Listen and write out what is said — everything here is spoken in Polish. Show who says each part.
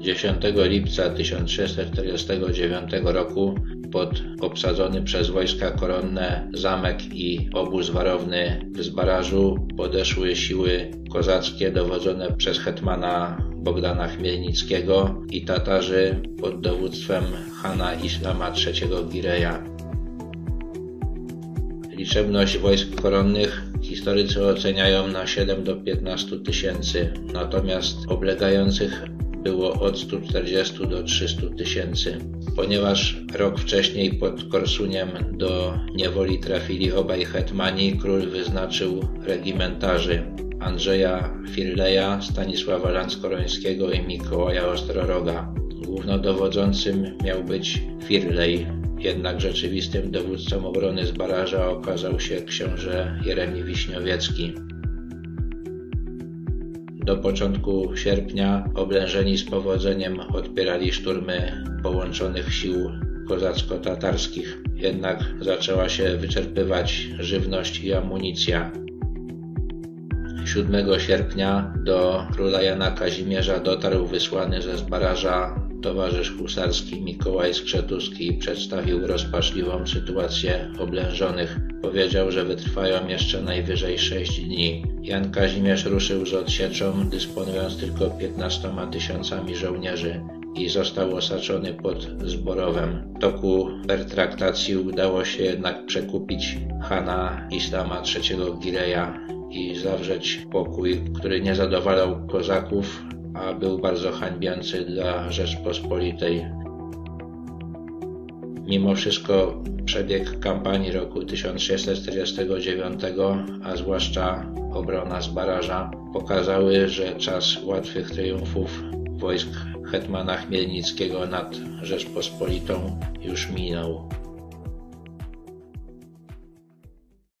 Speaker 1: 10 lipca 1649 roku pod obsadzony przez wojska koronne zamek i obóz warowny w Zbarażu podeszły siły kozackie dowodzone przez hetmana Bogdana Chmielnickiego i Tatarzy pod dowództwem Hana Islama III Gireja. Liczebność wojsk koronnych historycy oceniają na 7 do 15 tysięcy, natomiast oblegających było od 140 do 300 tysięcy. Ponieważ rok wcześniej pod Korsuniem do niewoli trafili obaj hetmani, król wyznaczył regimentarzy Andrzeja Firleja, Stanisława Lanskorońskiego i Mikołaja Ostroroga. Głównodowodzącym miał być Firlej, jednak rzeczywistym dowódcą obrony z baraża okazał się książę Jeremi Wiśniowiecki. Do początku sierpnia oblężeni z powodzeniem odpierali szturmy połączonych sił kozacko-tatarskich, jednak zaczęła się wyczerpywać żywność i amunicja. 7 sierpnia do króla Jana Kazimierza dotarł wysłany ze Zbaraża towarzysz husarski Mikołaj Skrzetuski przedstawił rozpaczliwą sytuację oblężonych. Powiedział, że wytrwają jeszcze najwyżej sześć dni. Jan Kazimierz ruszył z odsieczą, dysponując tylko 15 tysiącami żołnierzy i został osaczony pod Zborowem. W toku pertraktacji udało się jednak przekupić Hana Islama III Gireja i zawrzeć pokój, który nie zadowalał kozaków, a był bardzo hańbiący dla Rzeczpospolitej. Mimo wszystko przebieg kampanii roku 1649, a zwłaszcza obrona z baraża, pokazały, że czas łatwych triumfów wojsk hetmana Chmielnickiego nad Rzeczpospolitą już minął.